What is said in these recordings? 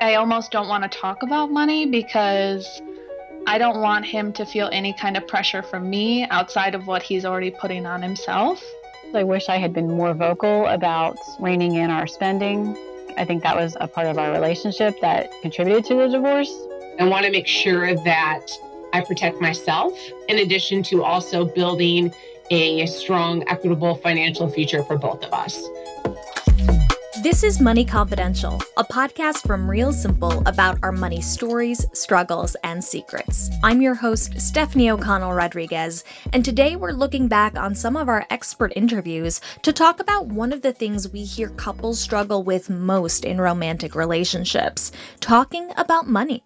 I almost don't want to talk about money because I don't want him to feel any kind of pressure from me outside of what he's already putting on himself. I wish I had been more vocal about reining in our spending. I think that was a part of our relationship that contributed to the divorce. I want to make sure that I protect myself in addition to also building a strong, equitable financial future for both of us. This is Money Confidential, a podcast from Real Simple about our money stories, struggles, and secrets. I'm your host, Stephanie O'Connell Rodriguez, and today we're looking back on some of our expert interviews to talk about one of the things we hear couples struggle with most in romantic relationships talking about money.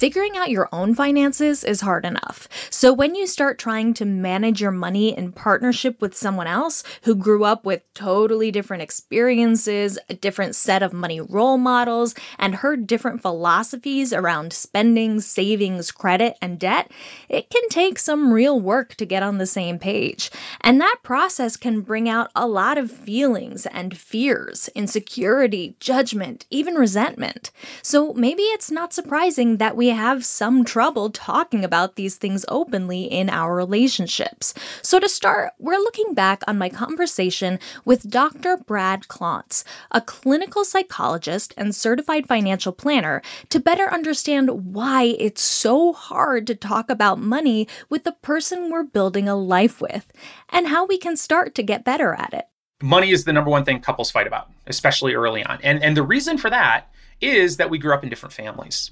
Figuring out your own finances is hard enough. So when you start trying to manage your money in partnership with someone else who grew up with totally different experiences, a different set of money role models, and heard different philosophies around spending, savings, credit, and debt, it can take some real work to get on the same page. And that process can bring out a lot of feelings and fears, insecurity, judgment, even resentment. So maybe it's not surprising that we have some trouble talking about these things openly in our relationships. So, to start, we're looking back on my conversation with Dr. Brad Klontz, a clinical psychologist and certified financial planner, to better understand why it's so hard to talk about money with the person we're building a life with, and how we can start to get better at it. Money is the number one thing couples fight about, especially early on. And, and the reason for that is that we grew up in different families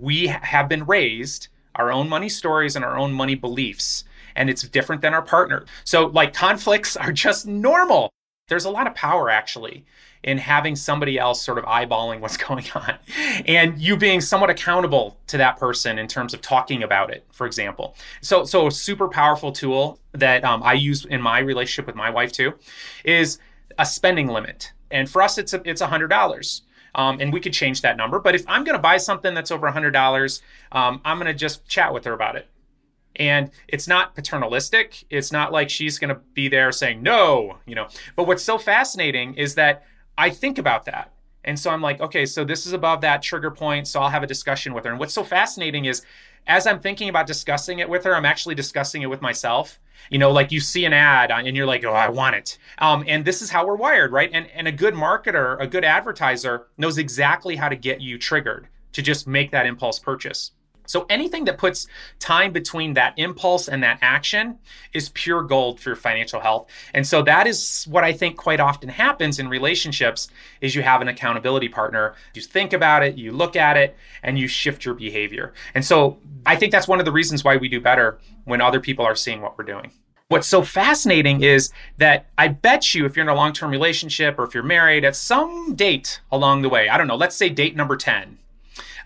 we have been raised our own money stories and our own money beliefs and it's different than our partner. So like conflicts are just normal. There's a lot of power actually in having somebody else sort of eyeballing what's going on and you being somewhat accountable to that person in terms of talking about it for example. So so a super powerful tool that um, i use in my relationship with my wife too is a spending limit. And for us it's a, it's a hundred dollars um, and we could change that number. But if I'm going to buy something that's over $100, um, I'm going to just chat with her about it. And it's not paternalistic. It's not like she's going to be there saying no, you know. But what's so fascinating is that I think about that. And so I'm like, okay, so this is above that trigger point. So I'll have a discussion with her. And what's so fascinating is as I'm thinking about discussing it with her, I'm actually discussing it with myself. You know, like you see an ad and you're like, oh, I want it. Um, and this is how we're wired, right? And, and a good marketer, a good advertiser knows exactly how to get you triggered to just make that impulse purchase. So anything that puts time between that impulse and that action is pure gold for your financial health. And so that is what I think quite often happens in relationships is you have an accountability partner. You think about it, you look at it, and you shift your behavior. And so I think that's one of the reasons why we do better when other people are seeing what we're doing. What's so fascinating is that I bet you if you're in a long-term relationship or if you're married at some date along the way, I don't know, let's say date number 10,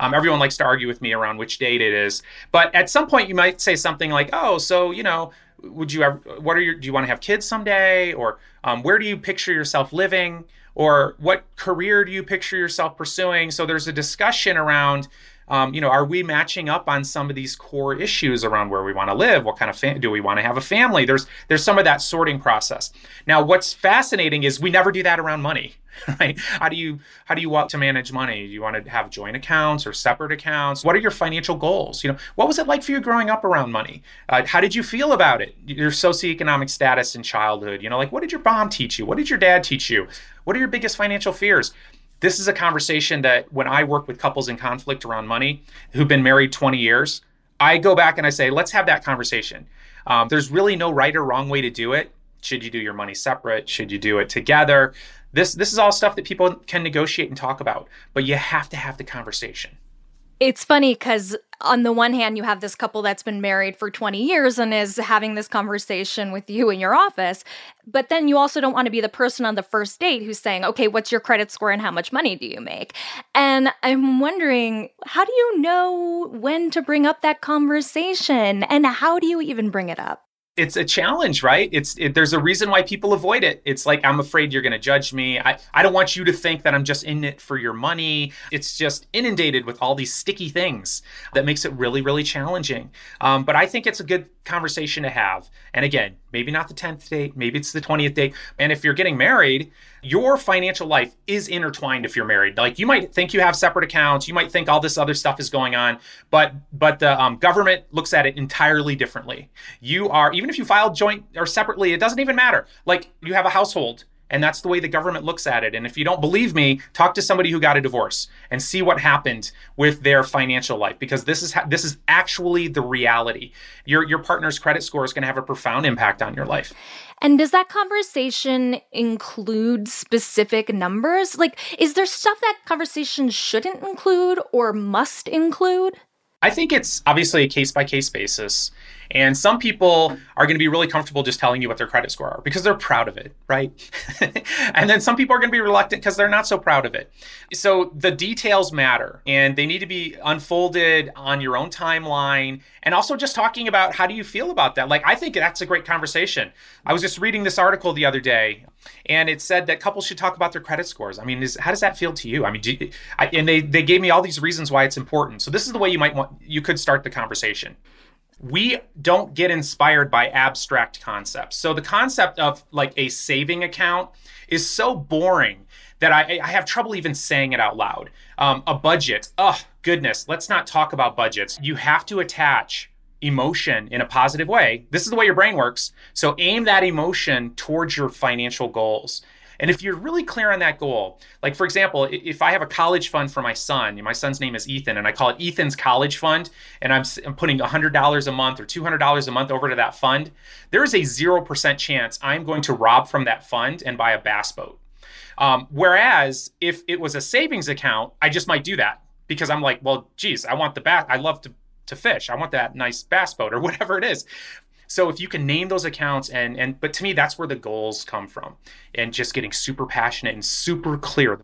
um, everyone likes to argue with me around which date it is. But at some point, you might say something like, "Oh, so you know, would you ever? What are your? Do you want to have kids someday? Or um, where do you picture yourself living? Or what career do you picture yourself pursuing?" So there's a discussion around um, you know, are we matching up on some of these core issues around where we want to live? What kind of fa- do we want to have a family? There's there's some of that sorting process. Now, what's fascinating is we never do that around money, right? How do you how do you want to manage money? Do you want to have joint accounts or separate accounts? What are your financial goals? You know, what was it like for you growing up around money? Uh, how did you feel about it? Your socioeconomic status in childhood. You know, like what did your mom teach you? What did your dad teach you? What are your biggest financial fears? This is a conversation that when I work with couples in conflict around money who've been married 20 years, I go back and I say, let's have that conversation. Um, there's really no right or wrong way to do it. Should you do your money separate? Should you do it together? This this is all stuff that people can negotiate and talk about, but you have to have the conversation. It's funny because on the one hand, you have this couple that's been married for 20 years and is having this conversation with you in your office. But then you also don't want to be the person on the first date who's saying, okay, what's your credit score and how much money do you make? And I'm wondering, how do you know when to bring up that conversation and how do you even bring it up? It's a challenge, right? It's it, there's a reason why people avoid it. It's like I'm afraid you're going to judge me. I I don't want you to think that I'm just in it for your money. It's just inundated with all these sticky things that makes it really really challenging. Um, but I think it's a good conversation to have. And again, maybe not the 10th date, maybe it's the 20th date. And if you're getting married, your financial life is intertwined if you're married. Like you might think you have separate accounts, you might think all this other stuff is going on, but but the um, government looks at it entirely differently. You are even if you file joint or separately, it doesn't even matter. Like you have a household and that's the way the government looks at it. And if you don't believe me, talk to somebody who got a divorce and see what happened with their financial life because this is ha- this is actually the reality. Your your partner's credit score is going to have a profound impact on your life. And does that conversation include specific numbers? Like is there stuff that conversation shouldn't include or must include? I think it's obviously a case by case basis. And some people are going to be really comfortable just telling you what their credit score are because they're proud of it, right? and then some people are going to be reluctant because they're not so proud of it. So the details matter and they need to be unfolded on your own timeline and also just talking about how do you feel about that? Like I think that's a great conversation. I was just reading this article the other day and it said that couples should talk about their credit scores. I mean, is, how does that feel to you? I mean, you, I, and they they gave me all these reasons why it's important. So this is the way you might want you could start the conversation we don't get inspired by abstract concepts. So the concept of like a saving account is so boring that I, I have trouble even saying it out loud. Um, a budget, oh goodness, let's not talk about budgets. You have to attach emotion in a positive way. This is the way your brain works. So aim that emotion towards your financial goals. And if you're really clear on that goal, like for example, if I have a college fund for my son, my son's name is Ethan, and I call it Ethan's College Fund, and I'm, I'm putting $100 a month or $200 a month over to that fund, there is a 0% chance I'm going to rob from that fund and buy a bass boat. Um, whereas if it was a savings account, I just might do that because I'm like, well, geez, I want the bass. I love to to fish. I want that nice bass boat or whatever it is. So if you can name those accounts and and but to me that's where the goals come from and just getting super passionate and super clear.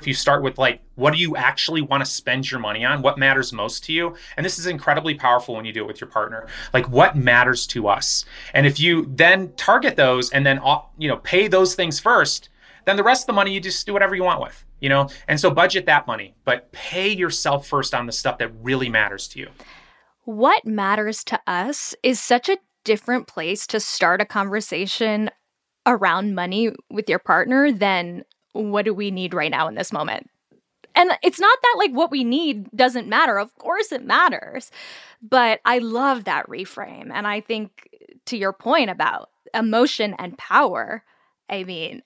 If you start with like what do you actually want to spend your money on? What matters most to you? And this is incredibly powerful when you do it with your partner. Like what matters to us? And if you then target those and then uh, you know pay those things first, then the rest of the money you just do whatever you want with, you know? And so budget that money, but pay yourself first on the stuff that really matters to you. What matters to us is such a different place to start a conversation around money with your partner than what do we need right now in this moment. And it's not that like what we need doesn't matter. Of course it matters. But I love that reframe. And I think to your point about emotion and power, I mean,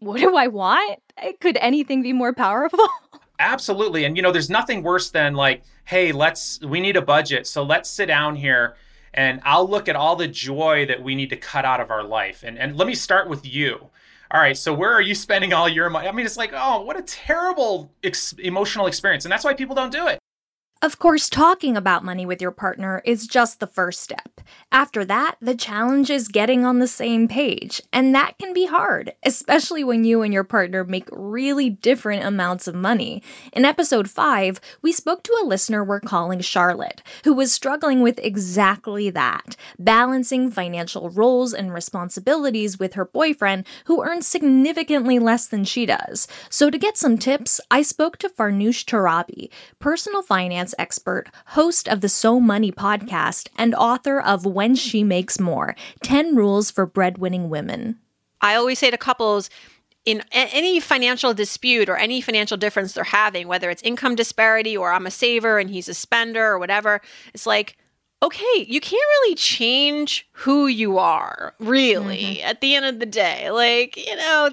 what do I want? Eh, could anything be more powerful? Absolutely. And you know, there's nothing worse than like, hey, let's we need a budget. So let's sit down here and I'll look at all the joy that we need to cut out of our life. And, and let me start with you. All right, so where are you spending all your money? I mean, it's like, oh, what a terrible ex- emotional experience. And that's why people don't do it. Of course, talking about money with your partner is just the first step. After that, the challenge is getting on the same page, and that can be hard, especially when you and your partner make really different amounts of money. In episode 5, we spoke to a listener we're calling Charlotte, who was struggling with exactly that balancing financial roles and responsibilities with her boyfriend, who earns significantly less than she does. So, to get some tips, I spoke to Farnoosh Torabi, personal finance finance expert, host of the So Money podcast, and author of When She Makes More 10 Rules for Breadwinning Women. I always say to couples, in any financial dispute or any financial difference they're having, whether it's income disparity or I'm a saver and he's a spender or whatever, it's like, okay, you can't really change who you are, really, mm-hmm. at the end of the day. Like, you know,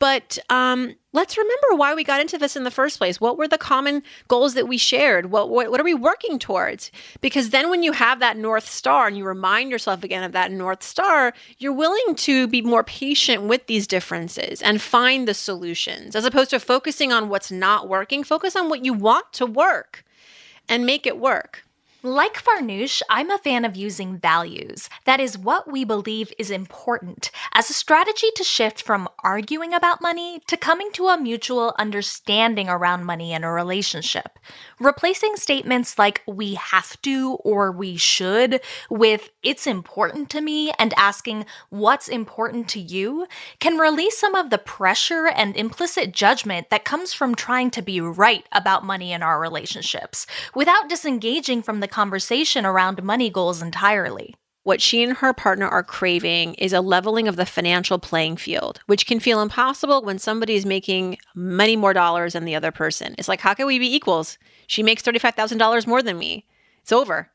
but um, let's remember why we got into this in the first place. What were the common goals that we shared? What, what, what are we working towards? Because then when you have that North Star and you remind yourself again of that North Star, you're willing to be more patient with these differences and find the solutions. As opposed to focusing on what's not working, focus on what you want to work and make it work. Like Farnoosh, I'm a fan of using values. That is what we believe is important as a strategy to shift from arguing about money to coming to a mutual understanding around money in a relationship. Replacing statements like we have to or we should with it's important to me and asking what's important to you can release some of the pressure and implicit judgment that comes from trying to be right about money in our relationships without disengaging from the conversation around money goals entirely. What she and her partner are craving is a leveling of the financial playing field, which can feel impossible when somebody is making many more dollars than the other person. It's like, how can we be equals? She makes $35,000 more than me. It's over.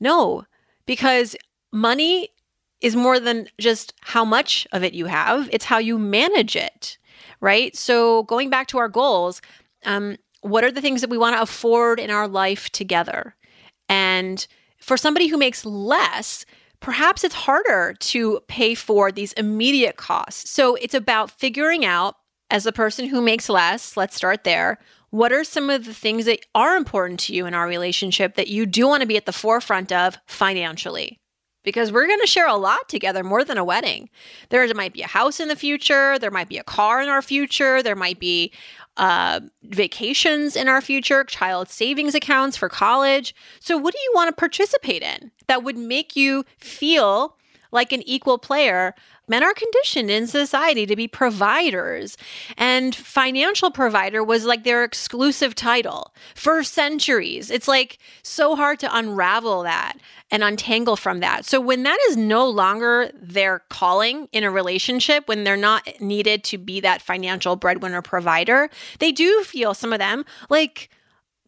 No, because money is more than just how much of it you have, it's how you manage it, right? So, going back to our goals, um, what are the things that we want to afford in our life together? And for somebody who makes less, perhaps it's harder to pay for these immediate costs. So it's about figuring out, as a person who makes less, let's start there. What are some of the things that are important to you in our relationship that you do want to be at the forefront of financially? Because we're going to share a lot together more than a wedding. There might be a house in the future, there might be a car in our future, there might be uh, vacations in our future, child savings accounts for college. So, what do you want to participate in that would make you feel like an equal player? Men are conditioned in society to be providers, and financial provider was like their exclusive title for centuries. It's like so hard to unravel that and untangle from that. So when that is no longer their calling in a relationship, when they're not needed to be that financial breadwinner provider, they do feel some of them like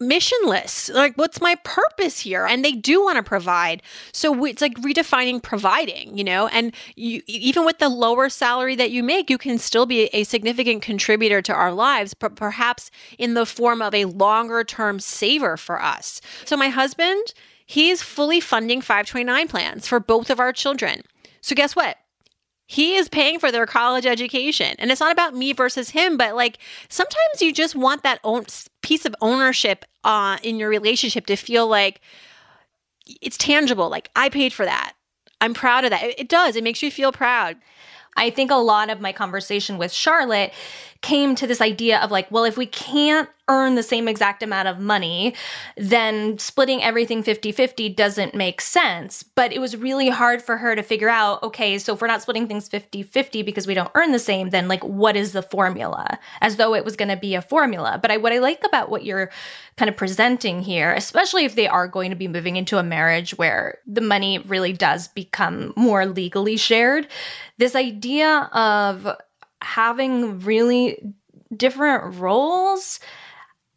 missionless. Like, what's my purpose here? And they do want to provide. So it's like redefining providing, you know, and you, even with the lower salary that you make, you can still be a significant contributor to our lives, but perhaps in the form of a longer term saver for us. So my husband, He's fully funding 529 plans for both of our children. So, guess what? He is paying for their college education. And it's not about me versus him, but like sometimes you just want that own piece of ownership uh, in your relationship to feel like it's tangible. Like, I paid for that. I'm proud of that. It, it does, it makes you feel proud. I think a lot of my conversation with Charlotte came to this idea of like, well, if we can't earn the same exact amount of money, then splitting everything 50 50 doesn't make sense. But it was really hard for her to figure out okay, so if we're not splitting things 50 50 because we don't earn the same, then like, what is the formula? As though it was going to be a formula. But I, what I like about what you're kind of presenting here, especially if they are going to be moving into a marriage where the money really does become more legally shared, this idea of having really different roles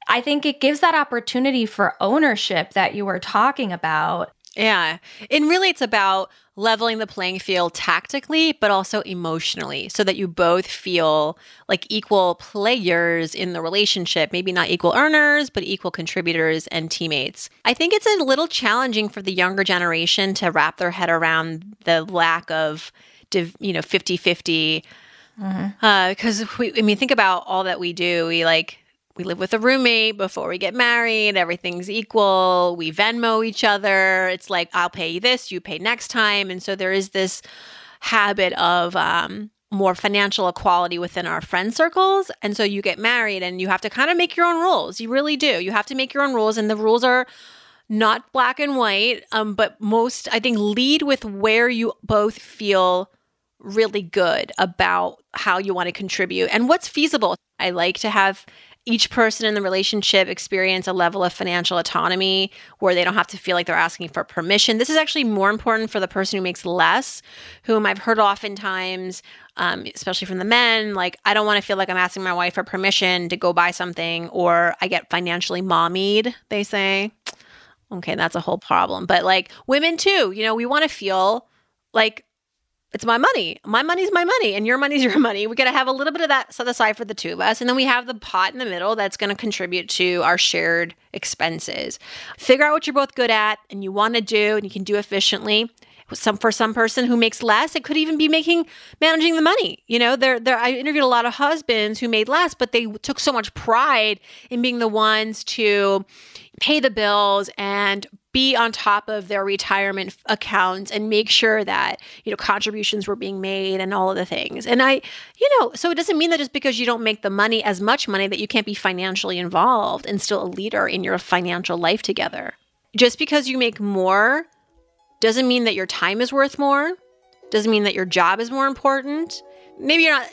I think it gives that opportunity for ownership that you were talking about. Yeah. And really, it's about leveling the playing field tactically, but also emotionally, so that you both feel like equal players in the relationship. Maybe not equal earners, but equal contributors and teammates. I think it's a little challenging for the younger generation to wrap their head around the lack of, you know, 50 50 Mm-hmm. Uh, because we, I mean, think about all that we do. We like, we live with a roommate before we get married. Everything's equal. We Venmo each other. It's like, I'll pay you this, you pay next time. And so there is this habit of, um, more financial equality within our friend circles. And so you get married and you have to kind of make your own rules. You really do. You have to make your own rules. And the rules are not black and white, um, but most, I think, lead with where you both feel really good about how you want to contribute and what's feasible. I like to have each person in the relationship experience a level of financial autonomy where they don't have to feel like they're asking for permission. This is actually more important for the person who makes less, whom I've heard oftentimes, um, especially from the men, like, I don't want to feel like I'm asking my wife for permission to go buy something, or I get financially mommied, they say. Okay, that's a whole problem. But like women too, you know, we want to feel like it's my money. My money's my money, and your money's your money. We got to have a little bit of that set aside for the two of us. And then we have the pot in the middle that's going to contribute to our shared expenses. Figure out what you're both good at and you want to do, and you can do efficiently. Some for some person who makes less, it could even be making managing the money. You know, there there I interviewed a lot of husbands who made less, but they took so much pride in being the ones to pay the bills and be on top of their retirement accounts and make sure that you know contributions were being made and all of the things and i you know so it doesn't mean that just because you don't make the money as much money that you can't be financially involved and still a leader in your financial life together just because you make more doesn't mean that your time is worth more doesn't mean that your job is more important maybe you're not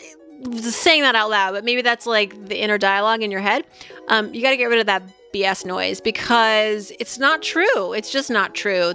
saying that out loud but maybe that's like the inner dialogue in your head um, you got to get rid of that BS noise because it's not true. It's just not true.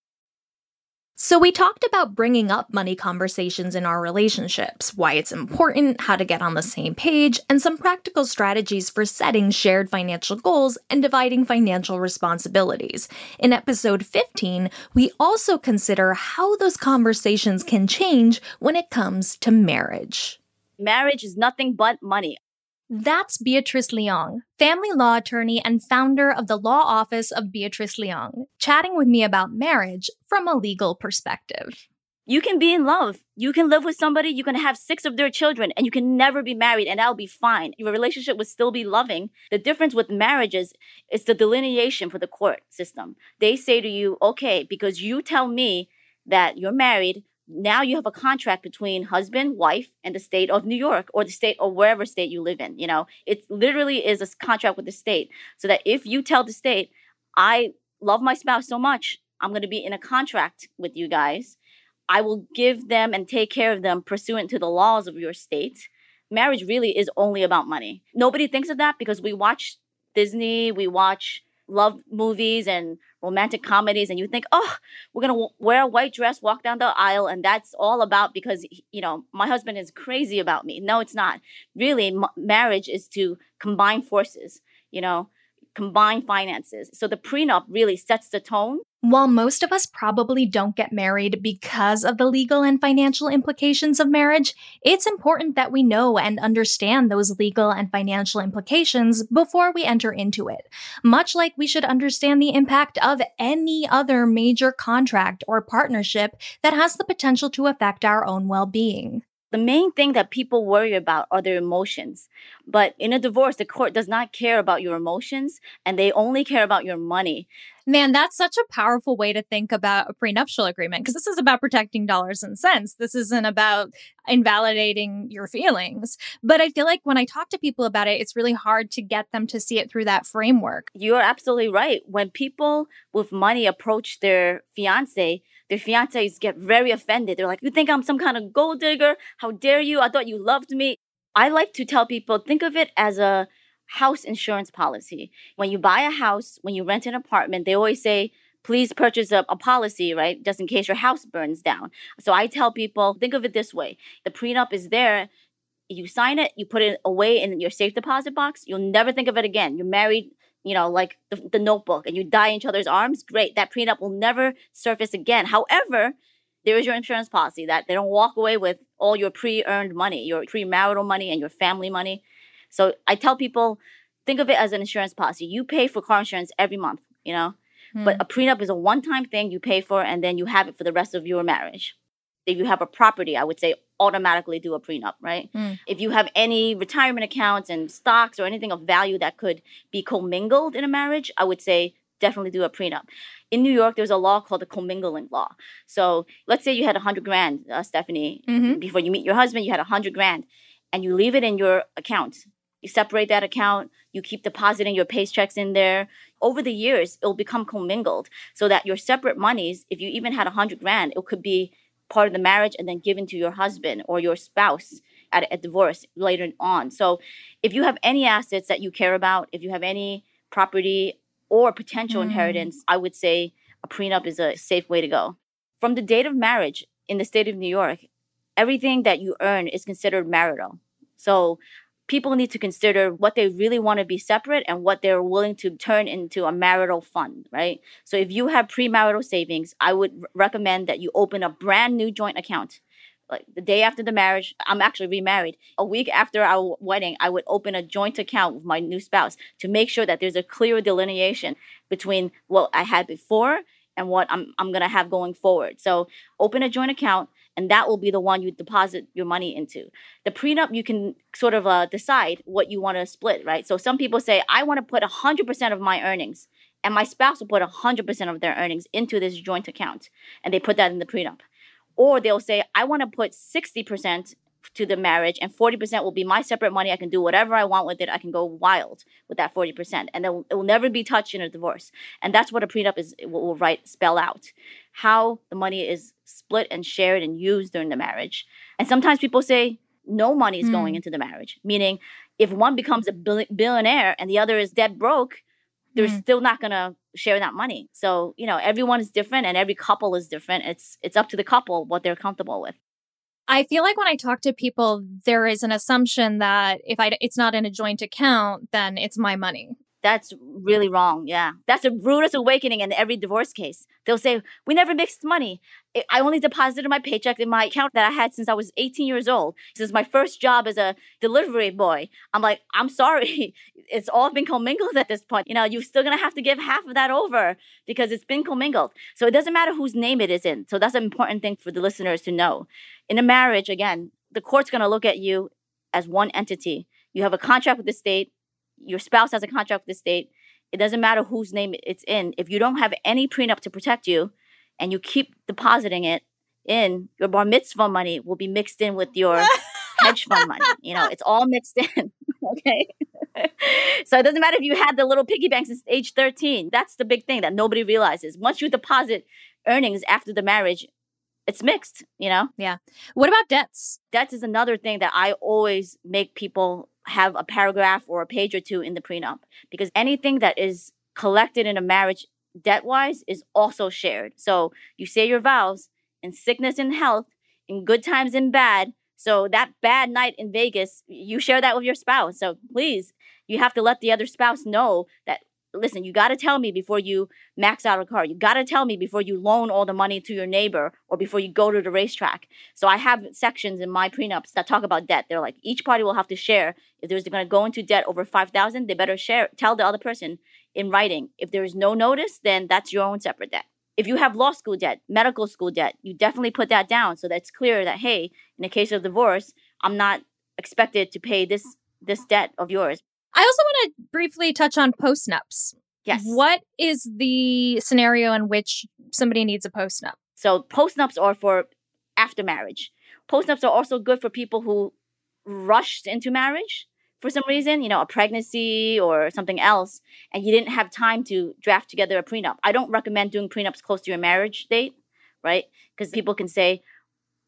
So, we talked about bringing up money conversations in our relationships, why it's important, how to get on the same page, and some practical strategies for setting shared financial goals and dividing financial responsibilities. In episode 15, we also consider how those conversations can change when it comes to marriage. Marriage is nothing but money. That's Beatrice Leong, family law attorney and founder of the law office of Beatrice Leong, chatting with me about marriage from a legal perspective. You can be in love. You can live with somebody. You can have six of their children, and you can never be married, and that'll be fine. Your relationship would still be loving. The difference with marriages is it's the delineation for the court system. They say to you, okay, because you tell me that you're married, now you have a contract between husband, wife, and the state of New York or the state or wherever state you live in. You know, it literally is a contract with the state. So that if you tell the state, I love my spouse so much, I'm going to be in a contract with you guys. I will give them and take care of them pursuant to the laws of your state. Marriage really is only about money. Nobody thinks of that because we watch Disney, we watch love movies and romantic comedies and you think, oh, we're gonna w- wear a white dress, walk down the aisle, and that's all about because you know my husband is crazy about me. No, it's not. Really, m- marriage is to combine forces. You know, combine finances. So the prenup really sets the tone. While most of us probably don't get married because of the legal and financial implications of marriage, it's important that we know and understand those legal and financial implications before we enter into it. Much like we should understand the impact of any other major contract or partnership that has the potential to affect our own well being. The main thing that people worry about are their emotions. But in a divorce, the court does not care about your emotions and they only care about your money. Man, that's such a powerful way to think about a prenuptial agreement because this is about protecting dollars and cents. This isn't about invalidating your feelings. But I feel like when I talk to people about it, it's really hard to get them to see it through that framework. You're absolutely right. When people with money approach their fiance, their fiancés get very offended. They're like, You think I'm some kind of gold digger? How dare you? I thought you loved me. I like to tell people think of it as a house insurance policy. When you buy a house, when you rent an apartment, they always say, please purchase a, a, policy, right? Just in case your house burns down. So I tell people, think of it this way the prenup is there. You sign it, you put it away in your safe deposit box. You'll never think of it again. You're married you know, like the, the notebook and you die in each other's arms, great. That prenup will never surface again. However, there is your insurance policy that they don't walk away with all your pre-earned money, your pre-marital money and your family money. So I tell people, think of it as an insurance policy. You pay for car insurance every month, you know, mm. but a prenup is a one-time thing you pay for and then you have it for the rest of your marriage if you have a property, I would say automatically do a prenup, right? Mm. If you have any retirement accounts and stocks or anything of value that could be commingled in a marriage, I would say definitely do a prenup. In New York, there's a law called the commingling law. So let's say you had a hundred grand, uh, Stephanie, mm-hmm. before you meet your husband, you had a hundred grand, and you leave it in your account. You separate that account. You keep depositing your paychecks in there. Over the years, it'll become commingled, so that your separate monies, if you even had a hundred grand, it could be part of the marriage and then given to your husband or your spouse at a divorce later on. So if you have any assets that you care about, if you have any property or potential mm. inheritance, I would say a prenup is a safe way to go. From the date of marriage in the state of New York, everything that you earn is considered marital. So people need to consider what they really want to be separate and what they're willing to turn into a marital fund, right? So if you have premarital savings, I would recommend that you open a brand new joint account. Like the day after the marriage, I'm actually remarried. A week after our wedding, I would open a joint account with my new spouse to make sure that there's a clear delineation between what I had before and what I'm I'm gonna have going forward. So open a joint account, and that will be the one you deposit your money into. The prenup, you can sort of uh, decide what you want to split, right? So some people say, I want to put 100% of my earnings, and my spouse will put 100% of their earnings into this joint account, and they put that in the prenup. Or they'll say, I want to put 60% to the marriage and 40% will be my separate money. I can do whatever i want with it. I can go wild with that 40% and it will, it will never be touched in a divorce. And that's what a prenup is will, will write spell out. How the money is split and shared and used during the marriage. And sometimes people say no money is mm. going into the marriage. Meaning if one becomes a billionaire and the other is dead broke they're mm. still not going to share that money. So you know everyone is different and every couple is different. It's it's up to the couple what they're comfortable with. I feel like when I talk to people, there is an assumption that if I it's not in a joint account, then it's my money. That's really wrong. Yeah. That's a rudest awakening in every divorce case. They'll say, We never mixed money. I only deposited my paycheck in my account that I had since I was 18 years old. Is my first job as a delivery boy. I'm like, I'm sorry. It's all been commingled at this point. You know, you're still going to have to give half of that over because it's been commingled. So it doesn't matter whose name it is in. So that's an important thing for the listeners to know. In a marriage, again, the court's going to look at you as one entity. You have a contract with the state your spouse has a contract with the state. It doesn't matter whose name it's in. If you don't have any prenup to protect you and you keep depositing it in, your bar mitzvah money will be mixed in with your hedge fund money. You know, it's all mixed in. okay. so it doesn't matter if you had the little piggy bank since age 13. That's the big thing that nobody realizes. Once you deposit earnings after the marriage, it's mixed, you know? Yeah. What about debts? Debts is another thing that I always make people have a paragraph or a page or two in the prenup because anything that is collected in a marriage debt wise is also shared. So you say your vows in sickness and health, in good times and bad. So that bad night in Vegas, you share that with your spouse. So please, you have to let the other spouse know that listen, you got to tell me before you max out a car. You got to tell me before you loan all the money to your neighbor or before you go to the racetrack. So I have sections in my prenups that talk about debt. They're like each party will have to share if there's going to go into debt over 5000, they better share tell the other person in writing. If there is no notice, then that's your own separate debt. If you have law school debt, medical school debt, you definitely put that down so that's clear that hey, in the case of divorce, I'm not expected to pay this this debt of yours. I also want to briefly touch on postnups. Yes. What is the scenario in which somebody needs a postnup? So postnups are for after marriage. Postnups are also good for people who rushed into marriage for some reason, you know, a pregnancy or something else, and you didn't have time to draft together a prenup. I don't recommend doing prenups close to your marriage date, right? Because people can say,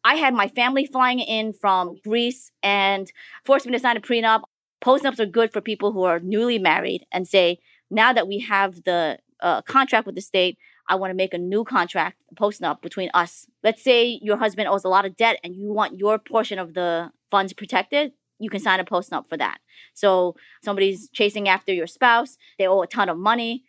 I had my family flying in from Greece and forced me to sign a prenup. Postnups are good for people who are newly married and say, now that we have the uh, contract with the state, I want to make a new contract, postnup between us. Let's say your husband owes a lot of debt and you want your portion of the funds protected. You can sign a postnup for that. So somebody's chasing after your spouse, they owe a ton of money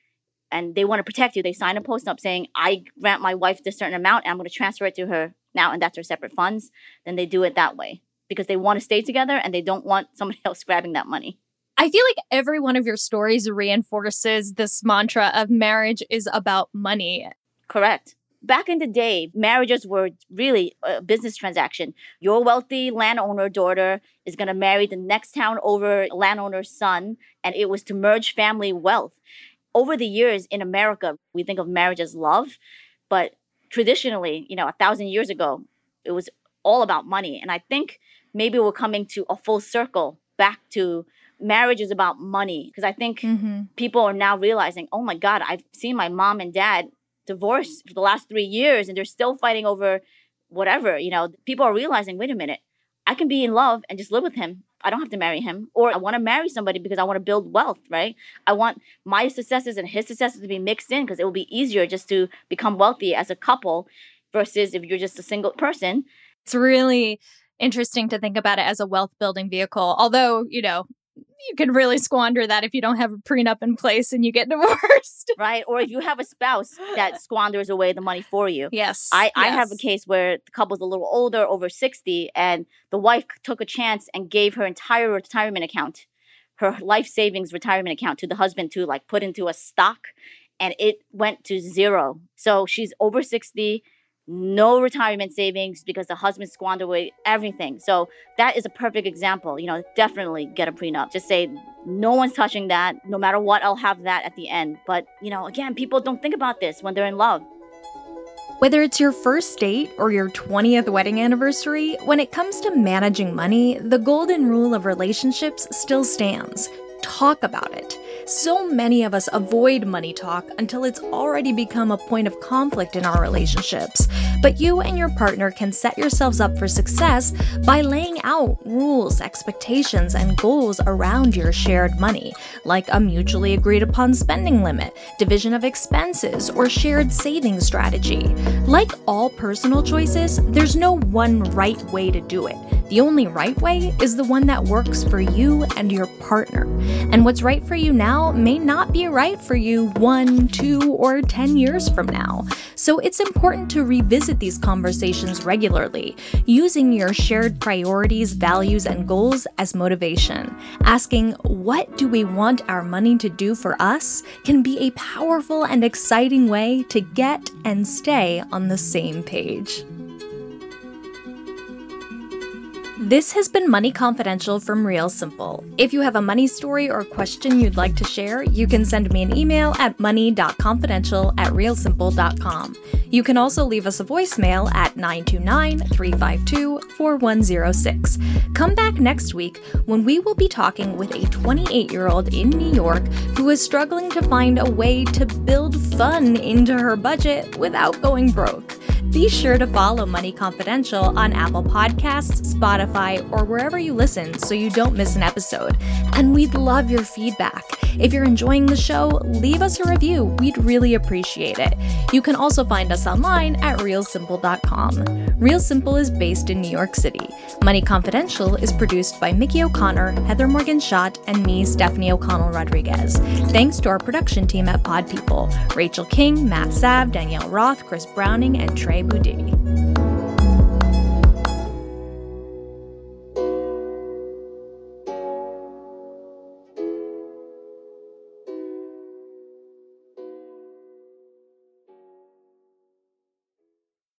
and they want to protect you. They sign a postnup saying, I grant my wife this certain amount and I'm going to transfer it to her now, and that's her separate funds. Then they do it that way because they want to stay together and they don't want somebody else grabbing that money. I feel like every one of your stories reinforces this mantra of marriage is about money. Correct. Back in the day, marriages were really a business transaction. Your wealthy landowner daughter is going to marry the next town over landowner's son, and it was to merge family wealth. Over the years in America, we think of marriage as love, but traditionally, you know, a thousand years ago, it was all about money. And I think maybe we're coming to a full circle back to marriage is about money because I think mm-hmm. people are now realizing, oh my God, I've seen my mom and dad divorce for the last three years and they're still fighting over whatever. You know, people are realizing, wait a minute, I can be in love and just live with him. I don't have to marry him. Or I want to marry somebody because I want to build wealth, right? I want my successes and his successes to be mixed in because it will be easier just to become wealthy as a couple versus if you're just a single person. It's really interesting to think about it as a wealth building vehicle. Although, you know, you can really squander that if you don't have a prenup in place and you get divorced. Right. Or if you have a spouse that squanders away the money for you. Yes. I, I have a case where the couple's a little older, over 60, and the wife took a chance and gave her entire retirement account, her life savings retirement account to the husband to like put into a stock, and it went to zero. So she's over 60, no retirement savings because the husband squandered away everything. So that is a perfect example. You know, definitely get a prenup. Just say, no one's touching that. No matter what, I'll have that at the end. But, you know, again, people don't think about this when they're in love. Whether it's your first date or your 20th wedding anniversary, when it comes to managing money, the golden rule of relationships still stands. Talk about it. So many of us avoid money talk until it's already become a point of conflict in our relationships. But you and your partner can set yourselves up for success by laying out rules, expectations, and goals around your shared money, like a mutually agreed upon spending limit, division of expenses, or shared saving strategy. Like all personal choices, there's no one right way to do it. The only right way is the one that works for you and your partner. And what's right for you now may not be right for you one, two, or 10 years from now. So it's important to revisit these conversations regularly, using your shared priorities, values, and goals as motivation. Asking, what do we want our money to do for us, can be a powerful and exciting way to get and stay on the same page. This has been Money Confidential from Real Simple. If you have a money story or question you'd like to share, you can send me an email at money.confidential at realsimple.com. You can also leave us a voicemail at 929 352 4106. Come back next week when we will be talking with a 28 year old in New York who is struggling to find a way to build fun into her budget without going broke. Be sure to follow Money Confidential on Apple Podcasts, Spotify, or wherever you listen so you don't miss an episode. And we'd love your feedback. If you're enjoying the show, leave us a review. We'd really appreciate it. You can also find us online at realsimple.com. Real Simple is based in New York City. Money Confidential is produced by Mickey O'Connor, Heather Morgan Shott, and me, Stephanie O'Connell Rodriguez. Thanks to our production team at Pod People Rachel King, Matt Sav, Danielle Roth, Chris Browning, and Trey good day.